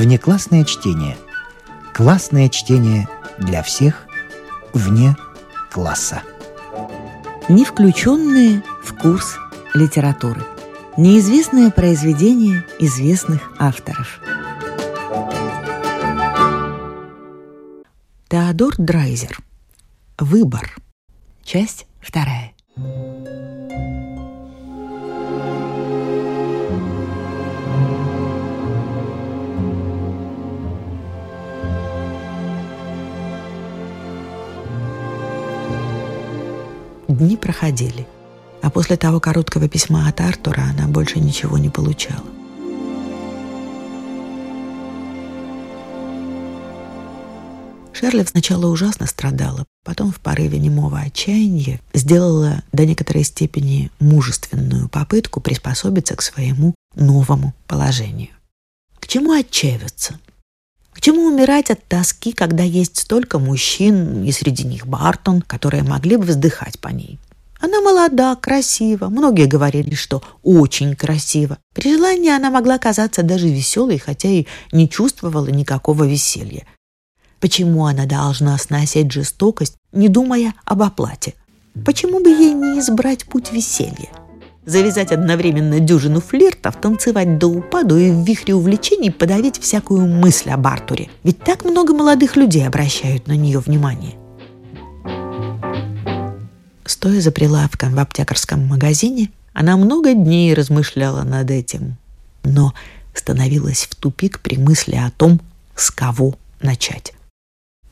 Внеклассное чтение. Классное чтение для всех вне класса. Не включенные в курс литературы. Неизвестное произведение известных авторов. Теодор Драйзер. Выбор. Часть вторая. Дни проходили, а после того короткого письма от Артура она больше ничего не получала. Шерли сначала ужасно страдала, потом в порыве немого отчаяния сделала до некоторой степени мужественную попытку приспособиться к своему новому положению. К чему отчаиваться? К чему умирать от тоски, когда есть столько мужчин, и среди них Бартон, которые могли бы вздыхать по ней? Она молода, красива. Многие говорили, что очень красива. При желании она могла казаться даже веселой, хотя и не чувствовала никакого веселья. Почему она должна сносить жестокость, не думая об оплате? Почему бы ей не избрать путь веселья? Завязать одновременно дюжину флиртов, танцевать до упаду и в вихре увлечений подавить всякую мысль об Артуре. Ведь так много молодых людей обращают на нее внимание. Стоя за прилавком в аптекарском магазине, она много дней размышляла над этим, но становилась в тупик при мысли о том, с кого начать.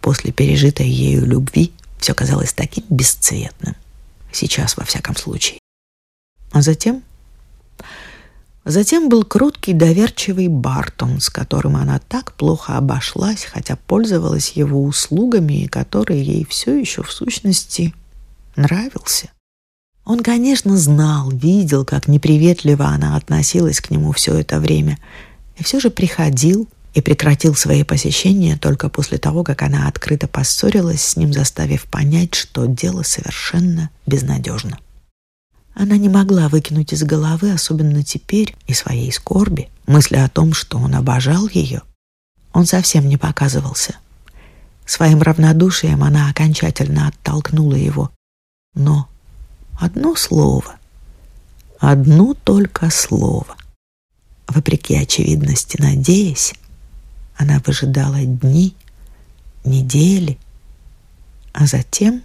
После пережитой ею любви все казалось таким бесцветным. Сейчас, во всяком случае. А затем... Затем был круткий, доверчивый Бартон, с которым она так плохо обошлась, хотя пользовалась его услугами, который ей все еще в сущности нравился. Он, конечно, знал, видел, как неприветливо она относилась к нему все это время, и все же приходил, и прекратил свои посещения только после того, как она открыто поссорилась с ним, заставив понять, что дело совершенно безнадежно. Она не могла выкинуть из головы, особенно теперь, и своей скорби, мысли о том, что он обожал ее. Он совсем не показывался. Своим равнодушием она окончательно оттолкнула его. Но одно слово, одно только слово, вопреки очевидности надеясь, она выжидала дни, недели, а затем...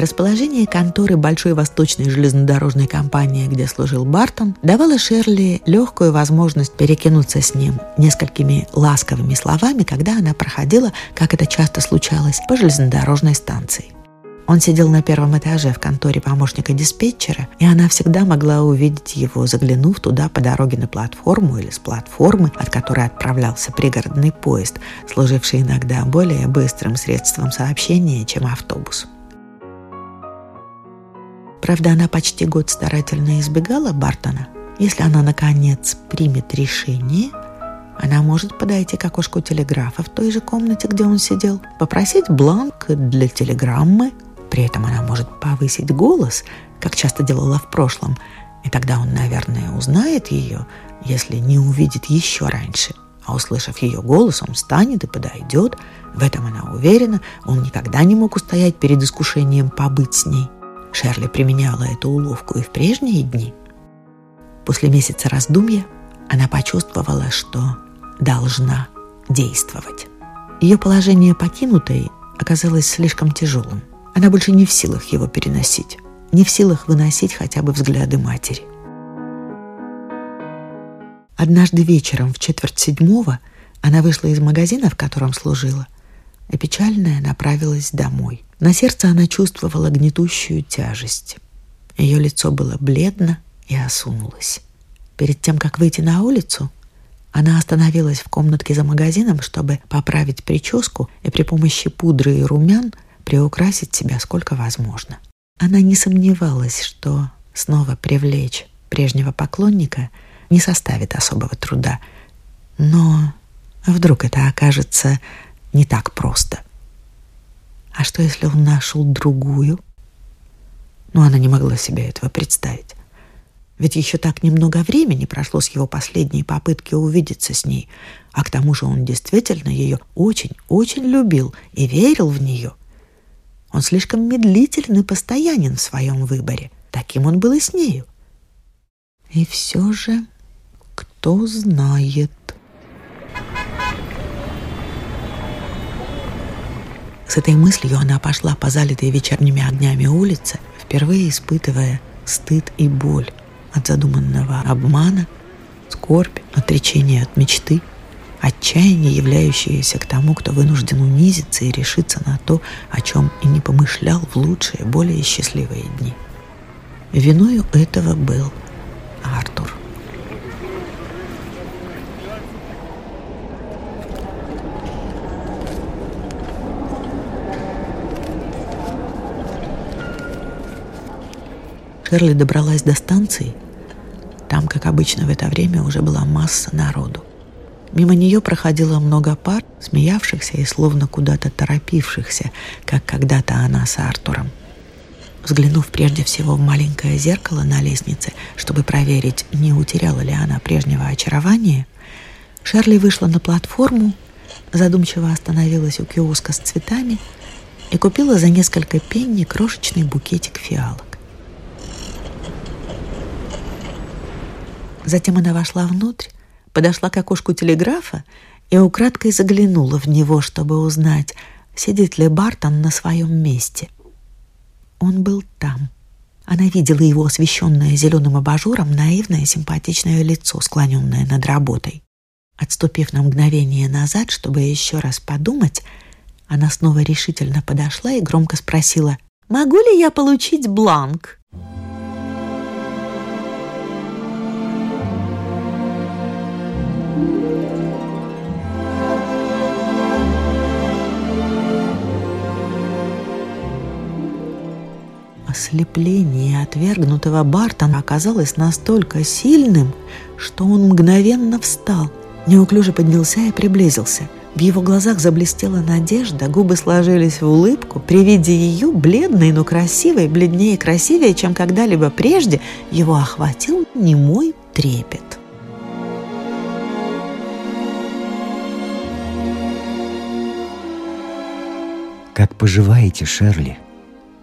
Расположение конторы Большой Восточной железнодорожной компании, где служил Бартон, давало Шерли легкую возможность перекинуться с ним несколькими ласковыми словами, когда она проходила, как это часто случалось, по железнодорожной станции. Он сидел на первом этаже в конторе помощника диспетчера, и она всегда могла увидеть его, заглянув туда по дороге на платформу или с платформы, от которой отправлялся пригородный поезд, служивший иногда более быстрым средством сообщения, чем автобус. Правда, она почти год старательно избегала Бартона. Если она, наконец, примет решение, она может подойти к окошку телеграфа в той же комнате, где он сидел, попросить бланк для телеграммы, при этом она может повысить голос, как часто делала в прошлом, и тогда он, наверное, узнает ее, если не увидит еще раньше. А услышав ее голос, он встанет и подойдет. В этом она уверена. Он никогда не мог устоять перед искушением побыть с ней. Шерли применяла эту уловку и в прежние дни. После месяца раздумья она почувствовала, что должна действовать. Ее положение покинутой оказалось слишком тяжелым. Она больше не в силах его переносить, не в силах выносить хотя бы взгляды матери. Однажды вечером в четверть седьмого она вышла из магазина, в котором служила, и печальная направилась домой. На сердце она чувствовала гнетущую тяжесть. Ее лицо было бледно и осунулось. Перед тем, как выйти на улицу, она остановилась в комнатке за магазином, чтобы поправить прическу и при помощи пудры и румян – приукрасить себя сколько возможно. Она не сомневалась, что снова привлечь прежнего поклонника не составит особого труда. Но вдруг это окажется не так просто. А что, если он нашел другую? Но она не могла себе этого представить. Ведь еще так немного времени прошло с его последней попытки увидеться с ней, а к тому же он действительно ее очень-очень любил и верил в нее. Он слишком медлителен и постоянен в своем выборе. Таким он был и с нею. И все же, кто знает... С этой мыслью она пошла по залитой вечерними огнями улице, впервые испытывая стыд и боль от задуманного обмана, скорбь, отречение от мечты, отчаяние, являющееся к тому, кто вынужден унизиться и решиться на то, о чем и не помышлял в лучшие, более счастливые дни. Виною этого был Артур. Шерли добралась до станции. Там, как обычно в это время, уже была масса народу. Мимо нее проходило много пар, смеявшихся и словно куда-то торопившихся, как когда-то она с Артуром. Взглянув прежде всего в маленькое зеркало на лестнице, чтобы проверить, не утеряла ли она прежнего очарования, Шерли вышла на платформу, задумчиво остановилась у киоска с цветами и купила за несколько пенни крошечный букетик фиалок. Затем она вошла внутрь, подошла к окошку телеграфа и украдкой заглянула в него, чтобы узнать, сидит ли Бартон на своем месте. Он был там. Она видела его освещенное зеленым абажуром наивное симпатичное лицо, склоненное над работой. Отступив на мгновение назад, чтобы еще раз подумать, она снова решительно подошла и громко спросила, «Могу ли я получить бланк?» Ослепление отвергнутого Бартона оказалось настолько сильным, что он мгновенно встал, неуклюже поднялся и приблизился. В его глазах заблестела надежда, губы сложились в улыбку. При виде ее, бледной, но красивой, бледнее и красивее, чем когда-либо прежде, его охватил немой трепет. Поживаете, Шерли?»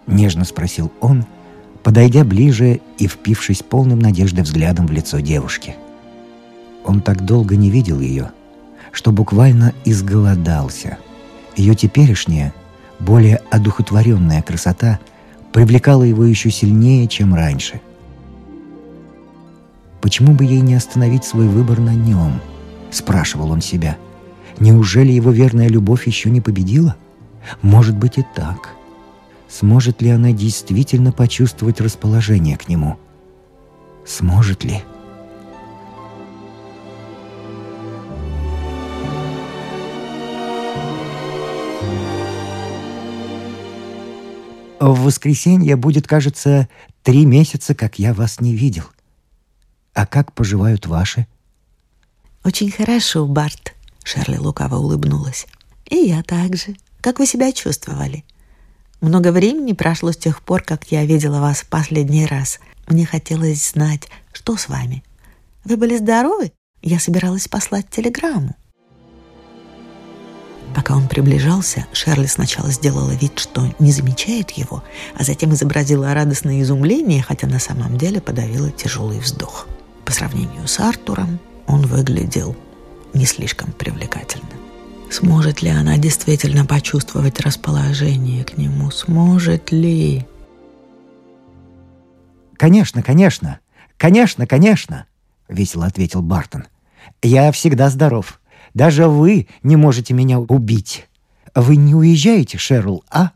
Нежно спросил он, подойдя ближе и впившись полным надежды взглядом в лицо девушки. Он так долго не видел ее, что буквально изголодался. Ее теперешняя, более одухотворенная красота привлекала его еще сильнее, чем раньше. «Почему бы ей не остановить свой выбор на нем?» — спрашивал он себя. «Неужели его верная любовь еще не победила? Может быть и так». Сможет ли она действительно почувствовать расположение к нему? Сможет ли? В воскресенье будет, кажется, три месяца, как я вас не видел. А как поживают ваши? Очень хорошо, Барт, Шерли лукаво улыбнулась. И я также. Как вы себя чувствовали? — много времени прошло с тех пор, как я видела вас в последний раз. Мне хотелось знать, что с вами. Вы были здоровы? Я собиралась послать телеграмму. Пока он приближался, Шерли сначала сделала вид, что не замечает его, а затем изобразила радостное изумление, хотя на самом деле подавила тяжелый вздох. По сравнению с Артуром он выглядел не слишком привлекательно. Сможет ли она действительно почувствовать расположение к нему? Сможет ли? «Конечно, конечно! Конечно, конечно!» — весело ответил Бартон. «Я всегда здоров. Даже вы не можете меня убить. Вы не уезжаете, Шерл, а?»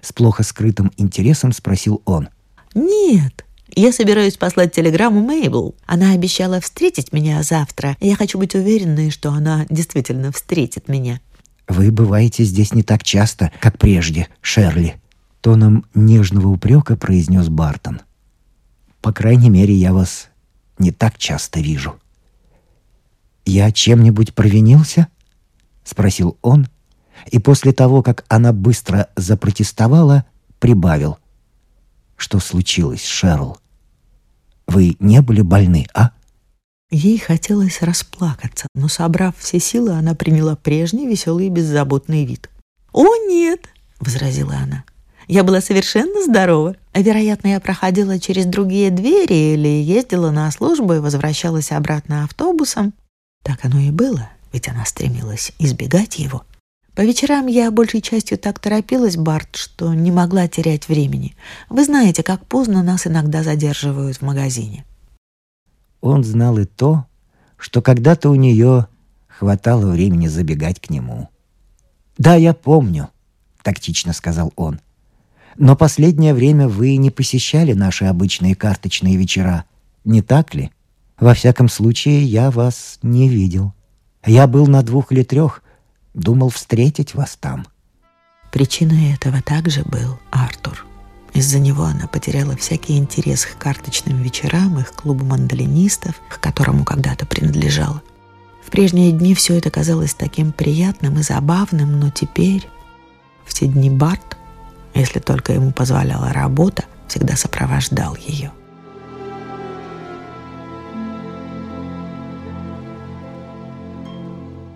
С плохо скрытым интересом спросил он. «Нет, я собираюсь послать телеграмму Мейбл. Она обещала встретить меня завтра. Я хочу быть уверенной, что она действительно встретит меня. Вы бываете здесь не так часто, как прежде, Шерли. Тоном нежного упрека произнес Бартон. По крайней мере, я вас не так часто вижу. Я чем-нибудь провинился? Спросил он, и после того, как она быстро запротестовала, прибавил. Что случилось, Шерл? Вы не были больны, а?» Ей хотелось расплакаться, но, собрав все силы, она приняла прежний веселый и беззаботный вид. «О, нет!» — возразила она. «Я была совершенно здорова. Вероятно, я проходила через другие двери или ездила на службу и возвращалась обратно автобусом. Так оно и было, ведь она стремилась избегать его. По вечерам я большей частью так торопилась, Барт, что не могла терять времени. Вы знаете, как поздно нас иногда задерживают в магазине. Он знал и то, что когда-то у нее хватало времени забегать к нему. «Да, я помню», — тактично сказал он. «Но последнее время вы не посещали наши обычные карточные вечера, не так ли? Во всяком случае, я вас не видел. Я был на двух или трех, Думал встретить вас там». Причиной этого также был Артур. Из-за него она потеряла всякий интерес к карточным вечерам, их клубу мандолинистов, к которому когда-то принадлежала. В прежние дни все это казалось таким приятным и забавным, но теперь, в те дни Барт, если только ему позволяла работа, всегда сопровождал ее.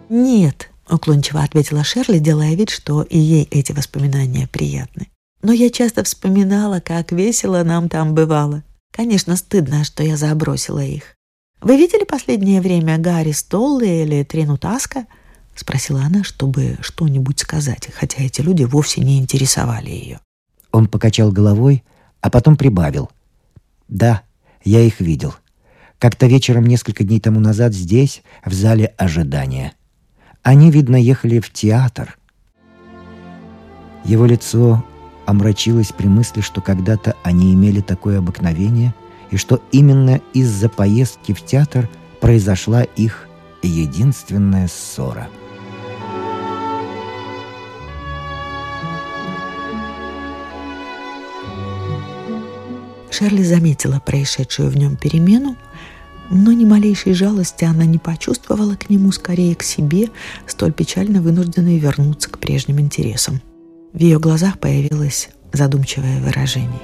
«Нет», Уклончиво ответила Шерли, делая вид, что и ей эти воспоминания приятны. Но я часто вспоминала, как весело нам там бывало. Конечно, стыдно, что я забросила их. «Вы видели последнее время Гарри Столлы или Трину Таска?» — спросила она, чтобы что-нибудь сказать, хотя эти люди вовсе не интересовали ее. Он покачал головой, а потом прибавил. «Да, я их видел. Как-то вечером несколько дней тому назад здесь, в зале ожидания». Они, видно, ехали в театр. Его лицо омрачилось при мысли, что когда-то они имели такое обыкновение, и что именно из-за поездки в театр произошла их единственная ссора. Шерли заметила происшедшую в нем перемену, но ни малейшей жалости она не почувствовала к нему, скорее к себе, столь печально вынужденной вернуться к прежним интересам. В ее глазах появилось задумчивое выражение.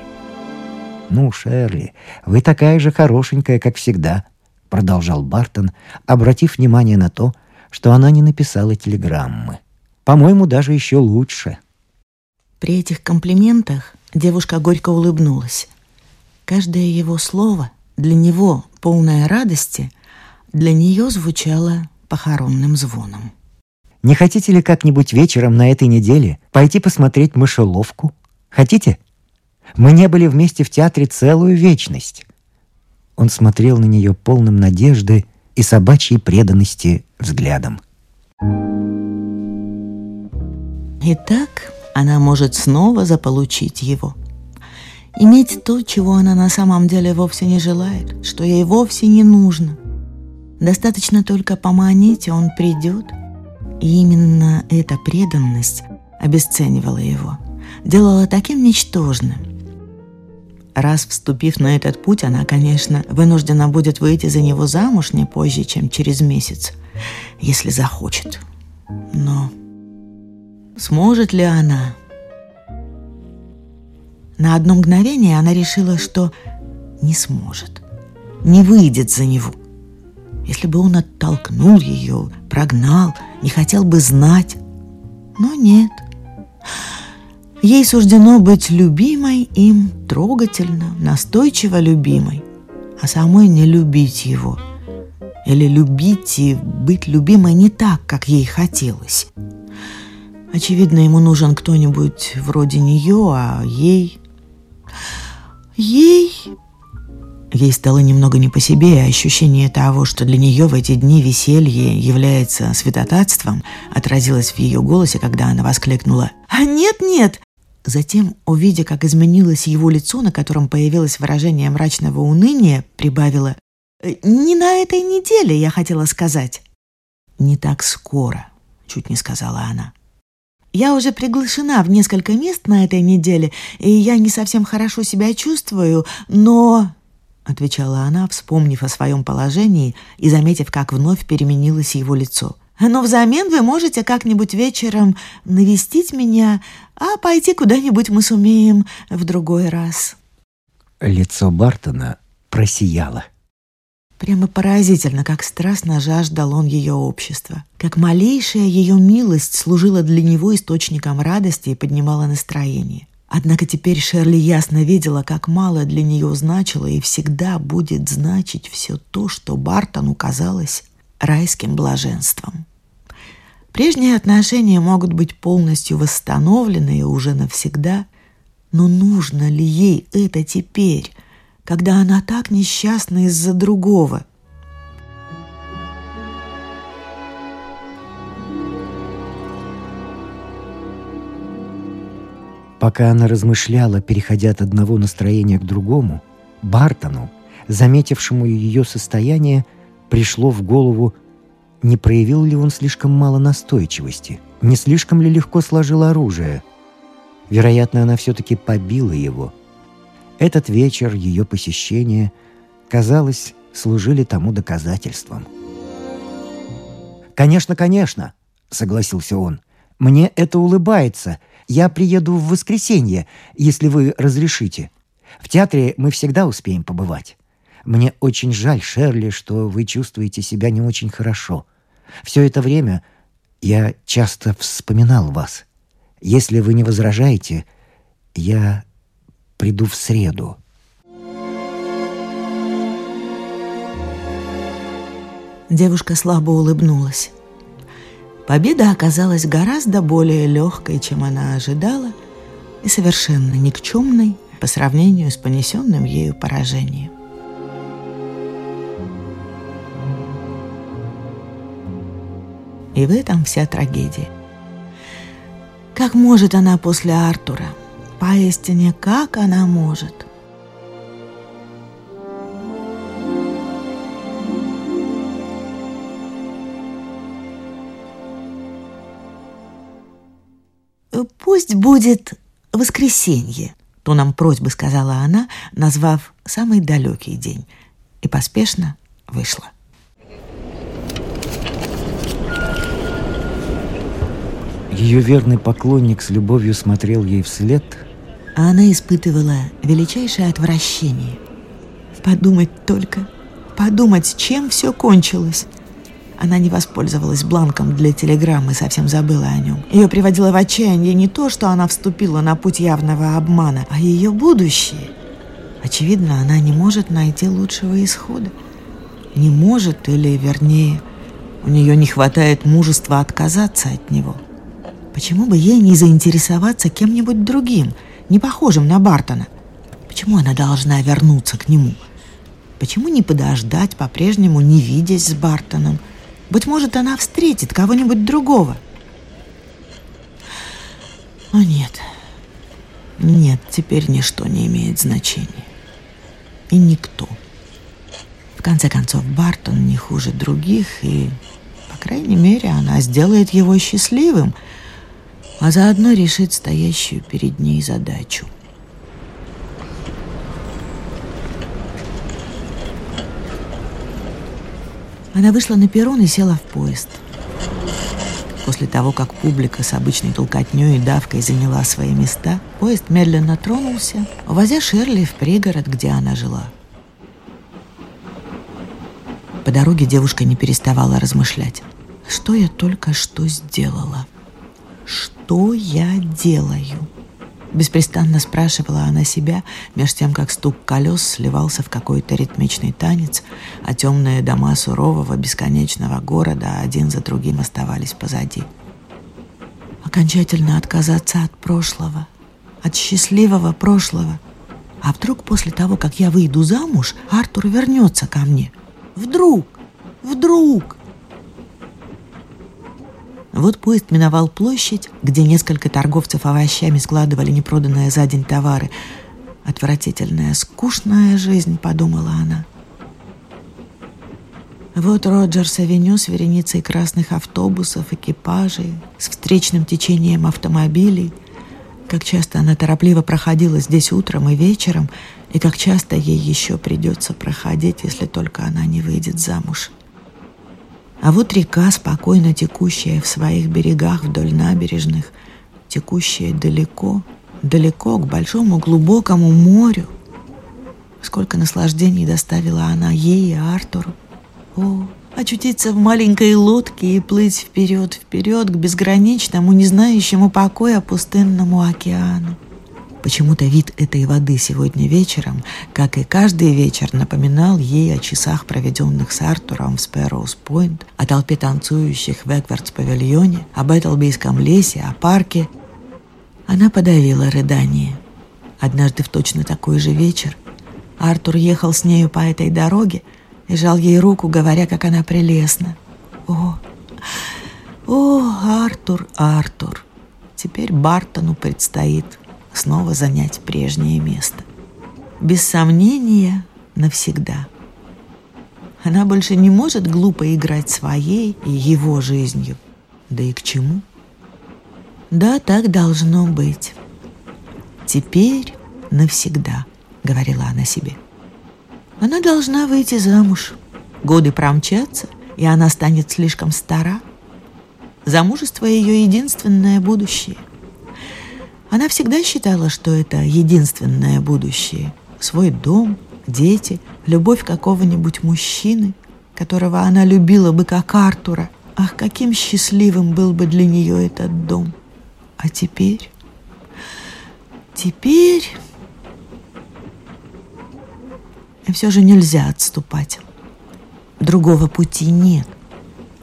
«Ну, Шерли, вы такая же хорошенькая, как всегда», — продолжал Бартон, обратив внимание на то, что она не написала телеграммы. «По-моему, даже еще лучше». При этих комплиментах девушка горько улыбнулась. Каждое его слово для него полная радости, для нее звучало похоронным звоном. «Не хотите ли как-нибудь вечером на этой неделе пойти посмотреть мышеловку? Хотите? Мы не были вместе в театре целую вечность». Он смотрел на нее полным надежды и собачьей преданности взглядом. Итак, она может снова заполучить его – Иметь то, чего она на самом деле вовсе не желает, что ей вовсе не нужно. Достаточно только поманить, и он придет. И именно эта преданность обесценивала его, делала таким ничтожным. Раз вступив на этот путь, она, конечно, вынуждена будет выйти за него замуж не позже, чем через месяц, если захочет. Но сможет ли она на одно мгновение она решила, что не сможет, не выйдет за него. Если бы он оттолкнул ее, прогнал, не хотел бы знать. Но нет. Ей суждено быть любимой им трогательно, настойчиво любимой, а самой не любить его. Или любить и быть любимой не так, как ей хотелось. Очевидно, ему нужен кто-нибудь вроде нее, а ей Ей... Ей стало немного не по себе, и ощущение того, что для нее в эти дни веселье является святотатством, отразилось в ее голосе, когда она воскликнула «А нет, нет!» Затем, увидя, как изменилось его лицо, на котором появилось выражение мрачного уныния, прибавила «Э, «Не на этой неделе, я хотела сказать». «Не так скоро», — чуть не сказала она. Я уже приглашена в несколько мест на этой неделе, и я не совсем хорошо себя чувствую, но...» — отвечала она, вспомнив о своем положении и заметив, как вновь переменилось его лицо. «Но взамен вы можете как-нибудь вечером навестить меня, а пойти куда-нибудь мы сумеем в другой раз». Лицо Бартона просияло. Прямо поразительно, как страстно жаждал он ее общества. Как малейшая ее милость служила для него источником радости и поднимала настроение. Однако теперь Шерли ясно видела, как мало для нее значило и всегда будет значить все то, что Бартону казалось райским блаженством. Прежние отношения могут быть полностью восстановлены уже навсегда, но нужно ли ей это теперь – когда она так несчастна из-за другого. Пока она размышляла, переходя от одного настроения к другому, Бартону, заметившему ее состояние, пришло в голову, не проявил ли он слишком мало настойчивости, не слишком ли легко сложил оружие. Вероятно, она все-таки побила его – этот вечер, ее посещение, казалось, служили тому доказательством. «Конечно, конечно», — согласился он. «Мне это улыбается. Я приеду в воскресенье, если вы разрешите. В театре мы всегда успеем побывать. Мне очень жаль, Шерли, что вы чувствуете себя не очень хорошо. Все это время я часто вспоминал вас. Если вы не возражаете, я приду в среду». Девушка слабо улыбнулась. Победа оказалась гораздо более легкой, чем она ожидала, и совершенно никчемной по сравнению с понесенным ею поражением. И в этом вся трагедия. Как может она после Артура – Поистине, как она может? «Пусть будет воскресенье», — тоном просьбы сказала она, назвав самый далекий день, и поспешно вышла. Ее верный поклонник с любовью смотрел ей вслед — а она испытывала величайшее отвращение. Подумать только, подумать, чем все кончилось. Она не воспользовалась бланком для телеграммы, совсем забыла о нем. Ее приводило в отчаяние не то, что она вступила на путь явного обмана, а ее будущее. Очевидно, она не может найти лучшего исхода. Не может, или, вернее, у нее не хватает мужества отказаться от него. Почему бы ей не заинтересоваться кем-нибудь другим – не похожим на Бартона. Почему она должна вернуться к нему? Почему не подождать, по-прежнему не видясь с Бартоном? Быть может, она встретит кого-нибудь другого. Но нет. Нет, теперь ничто не имеет значения. И никто. В конце концов, Бартон не хуже других, и, по крайней мере, она сделает его счастливым – а заодно решит стоящую перед ней задачу. Она вышла на перрон и села в поезд. После того, как публика с обычной толкотней и давкой заняла свои места, поезд медленно тронулся, увозя Шерли в пригород, где она жила. По дороге девушка не переставала размышлять. Что я только что сделала? Что я делаю?» Беспрестанно спрашивала она себя, меж тем, как стук колес сливался в какой-то ритмичный танец, а темные дома сурового бесконечного города один за другим оставались позади. Окончательно отказаться от прошлого, от счастливого прошлого. А вдруг после того, как я выйду замуж, Артур вернется ко мне? Вдруг? Вдруг? Вот поезд миновал площадь, где несколько торговцев овощами складывали непроданные за день товары. «Отвратительная, скучная жизнь», — подумала она. Вот Роджерс-авеню с вереницей красных автобусов, экипажей, с встречным течением автомобилей. Как часто она торопливо проходила здесь утром и вечером, и как часто ей еще придется проходить, если только она не выйдет замуж. А вот река, спокойно текущая в своих берегах вдоль набережных, текущая далеко, далеко к большому глубокому морю. Сколько наслаждений доставила она ей и Артуру. О, очутиться в маленькой лодке и плыть вперед-вперед к безграничному, не знающему покоя пустынному океану. Почему-то вид этой воды сегодня вечером, как и каждый вечер, напоминал ей о часах, проведенных с Артуром в Спэроуз-Пойнт, о толпе танцующих в Эквардс-павильоне, об Этлбийском лесе, о парке. Она подавила рыдание. Однажды в точно такой же вечер Артур ехал с нею по этой дороге и жал ей руку, говоря, как она прелестна. О, о, Артур, Артур, теперь Бартону предстоит снова занять прежнее место. Без сомнения, навсегда. Она больше не может глупо играть своей и его жизнью. Да и к чему? Да, так должно быть. Теперь навсегда, говорила она себе. Она должна выйти замуж. Годы промчатся, и она станет слишком стара. Замужество — ее единственное будущее. Она всегда считала, что это единственное будущее. Свой дом, дети, любовь какого-нибудь мужчины, которого она любила бы как Артура. Ах, каким счастливым был бы для нее этот дом. А теперь... Теперь... И все же нельзя отступать. Другого пути нет.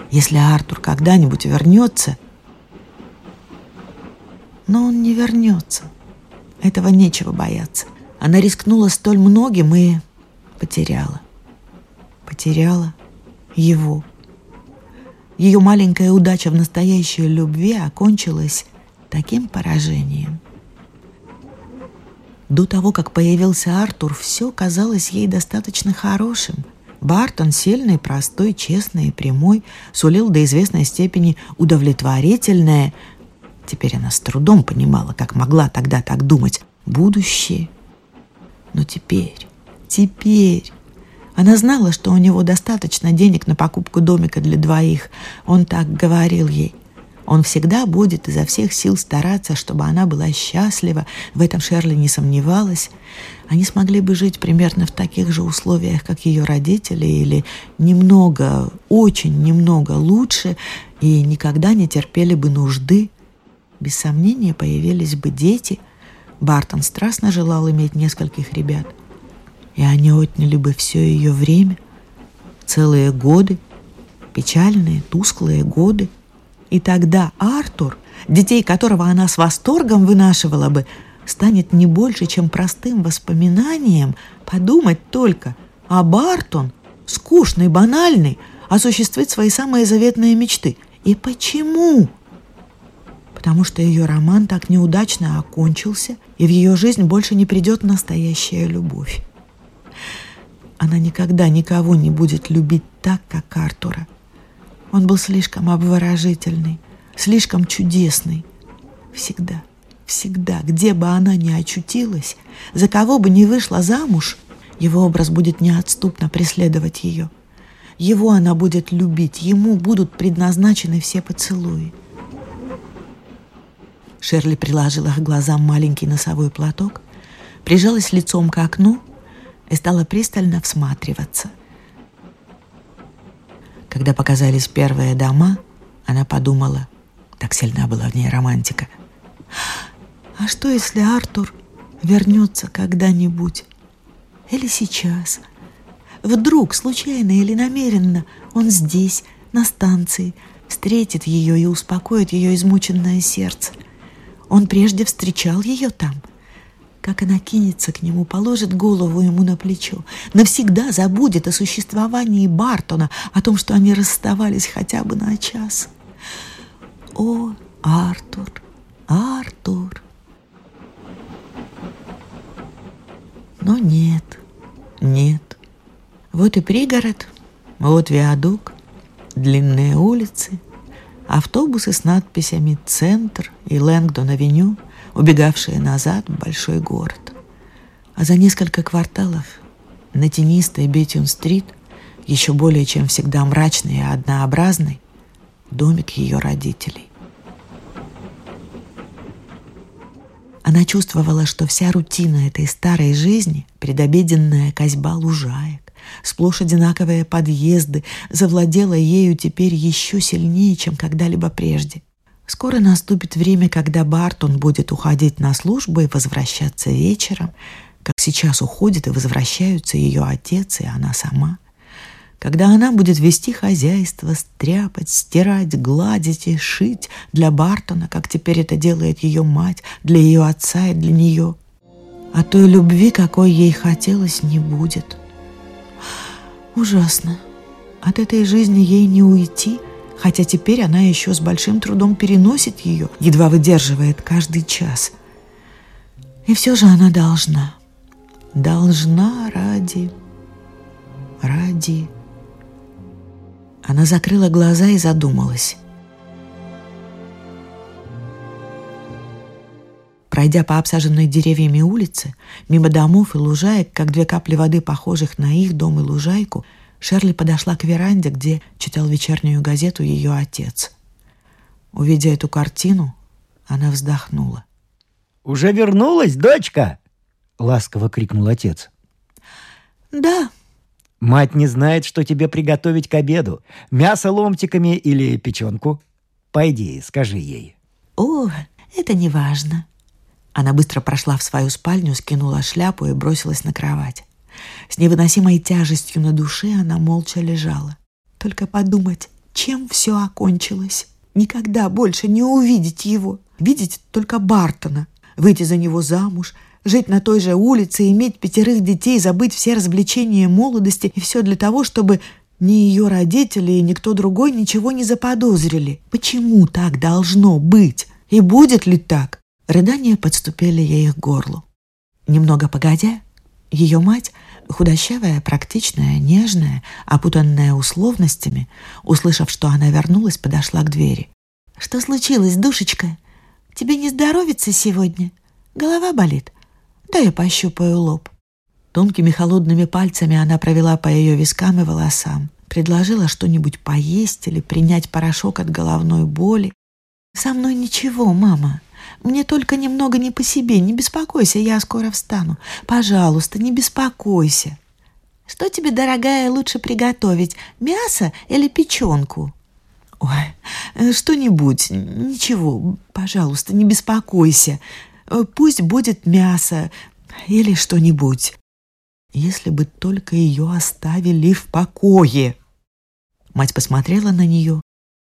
Если Артур когда-нибудь вернется, но он не вернется. Этого нечего бояться. Она рискнула столь многим и потеряла. Потеряла его. Ее маленькая удача в настоящей любви окончилась таким поражением. До того, как появился Артур, все казалось ей достаточно хорошим. Бартон, сильный, простой, честный и прямой, сулил до известной степени удовлетворительное, Теперь она с трудом понимала, как могла тогда так думать. Будущее. Но теперь, теперь... Она знала, что у него достаточно денег на покупку домика для двоих. Он так говорил ей. Он всегда будет изо всех сил стараться, чтобы она была счастлива. В этом Шерли не сомневалась. Они смогли бы жить примерно в таких же условиях, как ее родители, или немного, очень немного лучше, и никогда не терпели бы нужды. Без сомнения появились бы дети. Бартон страстно желал иметь нескольких ребят. И они отняли бы все ее время, целые годы, печальные, тусклые годы. И тогда Артур, детей которого она с восторгом вынашивала бы, станет не больше, чем простым воспоминанием подумать только, а Бартон, скучный, банальный, осуществить свои самые заветные мечты. И почему? Потому что ее роман так неудачно окончился, и в ее жизнь больше не придет настоящая любовь. Она никогда никого не будет любить так, как Артура. Он был слишком обворожительный, слишком чудесный. Всегда, всегда, где бы она ни очутилась, за кого бы ни вышла замуж, его образ будет неотступно преследовать ее. Его она будет любить, ему будут предназначены все поцелуи. Шерли приложила к глазам маленький носовой платок, прижалась лицом к окну и стала пристально всматриваться. Когда показались первые дома, она подумала, так сильна была в ней романтика. А что, если Артур вернется когда-нибудь? Или сейчас? Вдруг, случайно или намеренно, он здесь, на станции, встретит ее и успокоит ее измученное сердце – он прежде встречал ее там. Как она кинется к нему, положит голову ему на плечо, навсегда забудет о существовании Бартона, о том, что они расставались хотя бы на час. О, Артур, Артур! Но нет, нет. Вот и пригород, вот виадук, длинные улицы, автобусы с надписями «Центр» и «Лэнгдон-авеню», убегавшие назад в большой город. А за несколько кварталов на тенистой Бетюн-стрит, еще более чем всегда мрачный и однообразный, домик ее родителей. Она чувствовала, что вся рутина этой старой жизни, предобеденная козьба лужаек, сплошь одинаковые подъезды, завладела ею теперь еще сильнее, чем когда-либо прежде. Скоро наступит время, когда Бартон будет уходить на службу и возвращаться вечером, как сейчас уходит и возвращаются ее отец и она сама когда она будет вести хозяйство, стряпать, стирать, гладить и шить для Бартона, как теперь это делает ее мать, для ее отца и для нее. А той любви, какой ей хотелось, не будет. Ужасно. От этой жизни ей не уйти, хотя теперь она еще с большим трудом переносит ее, едва выдерживает каждый час. И все же она должна. Должна ради... ради... Она закрыла глаза и задумалась. Пройдя по обсаженной деревьями улице, мимо домов и лужаек, как две капли воды, похожих на их дом и лужайку, Шерли подошла к веранде, где читал вечернюю газету ее отец. Увидя эту картину, она вздохнула. «Уже вернулась, дочка?» — ласково крикнул отец. «Да», Мать не знает, что тебе приготовить к обеду. Мясо ломтиками или печенку. Пойди, скажи ей». «О, это не важно». Она быстро прошла в свою спальню, скинула шляпу и бросилась на кровать. С невыносимой тяжестью на душе она молча лежала. Только подумать, чем все окончилось. Никогда больше не увидеть его. Видеть только Бартона. Выйти за него замуж, жить на той же улице, иметь пятерых детей, забыть все развлечения молодости и все для того, чтобы ни ее родители и никто другой ничего не заподозрили. Почему так должно быть? И будет ли так? Рыдания подступили ей к горлу. Немного погодя, ее мать, худощавая, практичная, нежная, опутанная условностями, услышав, что она вернулась, подошла к двери. «Что случилось, душечка? Тебе не здоровится сегодня? Голова болит? Да я пощупаю лоб. Тонкими холодными пальцами она провела по ее вискам и волосам. Предложила что-нибудь поесть или принять порошок от головной боли. «Со мной ничего, мама. Мне только немного не по себе. Не беспокойся, я скоро встану. Пожалуйста, не беспокойся». «Что тебе, дорогая, лучше приготовить? Мясо или печенку?» «Ой, что-нибудь. Ничего. Пожалуйста, не беспокойся. Э, пусть будет мясо или что-нибудь. Если бы только ее оставили в покое. Мать посмотрела на нее,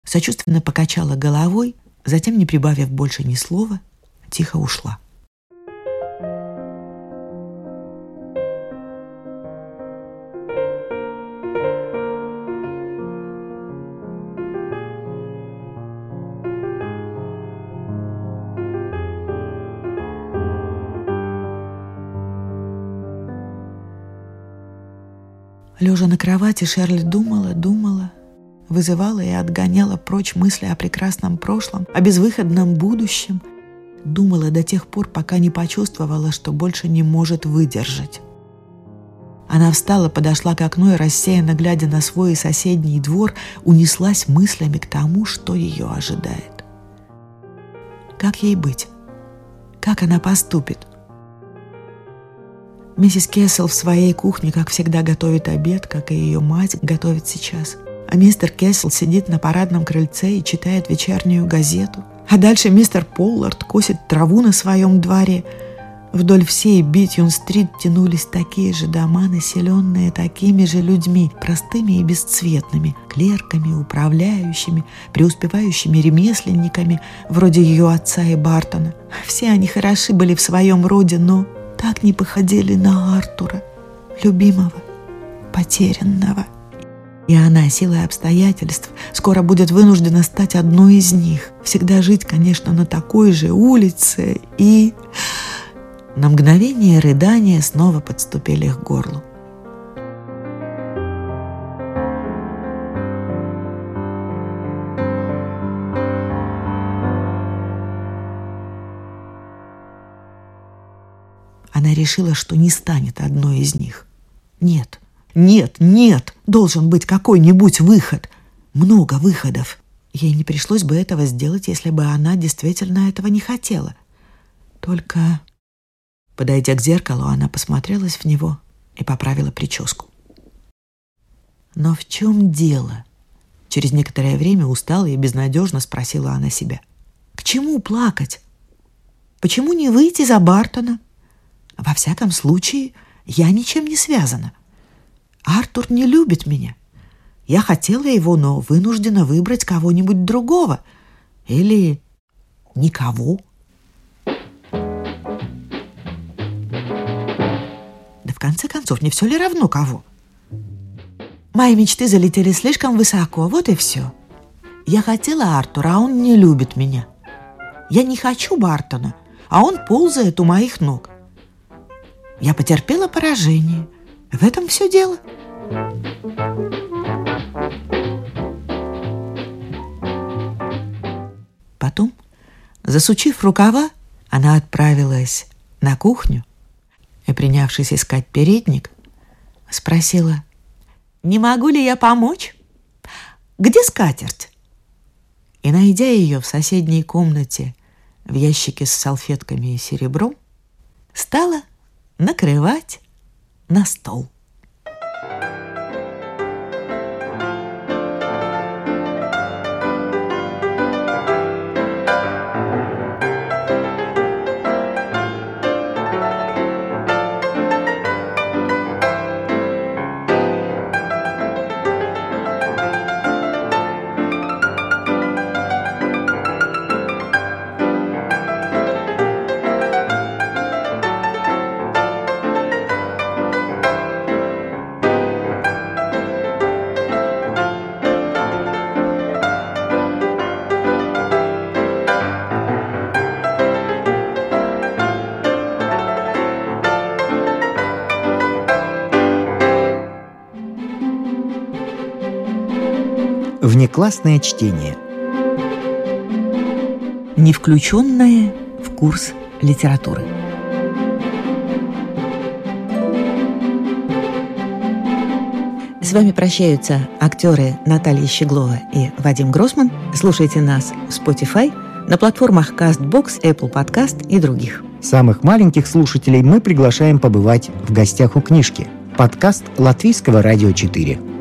сочувственно покачала головой, затем, не прибавив больше ни слова, тихо ушла. Лежа на кровати, Шерли думала, думала, вызывала и отгоняла прочь мысли о прекрасном прошлом, о безвыходном будущем. Думала до тех пор, пока не почувствовала, что больше не может выдержать. Она встала, подошла к окну и, рассеянно глядя на свой и соседний двор, унеслась мыслями к тому, что ее ожидает. Как ей быть? Как она поступит? Миссис Кессел в своей кухне, как всегда, готовит обед, как и ее мать готовит сейчас. А мистер Кессел сидит на парадном крыльце и читает вечернюю газету. А дальше мистер Поллард косит траву на своем дворе. Вдоль всей Битюн-стрит тянулись такие же дома, населенные такими же людьми, простыми и бесцветными, клерками, управляющими, преуспевающими ремесленниками, вроде ее отца и Бартона. Все они хороши были в своем роде, но так не походили на Артура, любимого, потерянного. И она, силой обстоятельств, скоро будет вынуждена стать одной из них. Всегда жить, конечно, на такой же улице и... На мгновение рыдания снова подступили к горлу. Она решила, что не станет одной из них. Нет, нет, нет, должен быть какой-нибудь выход. Много выходов. Ей не пришлось бы этого сделать, если бы она действительно этого не хотела. Только, подойдя к зеркалу, она посмотрелась в него и поправила прическу. Но в чем дело? Через некоторое время устала и безнадежно спросила она себя. К чему плакать? Почему не выйти за Бартона? Во всяком случае, я ничем не связана. Артур не любит меня. Я хотела его, но вынуждена выбрать кого-нибудь другого. Или никого. Да в конце концов, не все ли равно кого? Мои мечты залетели слишком высоко, вот и все. Я хотела Артура, а он не любит меня. Я не хочу Бартона, а он ползает у моих ног. Я потерпела поражение. В этом все дело. Потом, засучив рукава, она отправилась на кухню и, принявшись искать передник, спросила, «Не могу ли я помочь? Где скатерть?» И, найдя ее в соседней комнате в ящике с салфетками и серебром, стала накрывать на стол. Внеклассное чтение. Не включенное в курс литературы. С вами прощаются актеры Наталья Щеглова и Вадим Гросман. Слушайте нас в Spotify, на платформах CastBox, Apple Podcast и других. Самых маленьких слушателей мы приглашаем побывать в гостях у книжки. Подкаст Латвийского радио 4.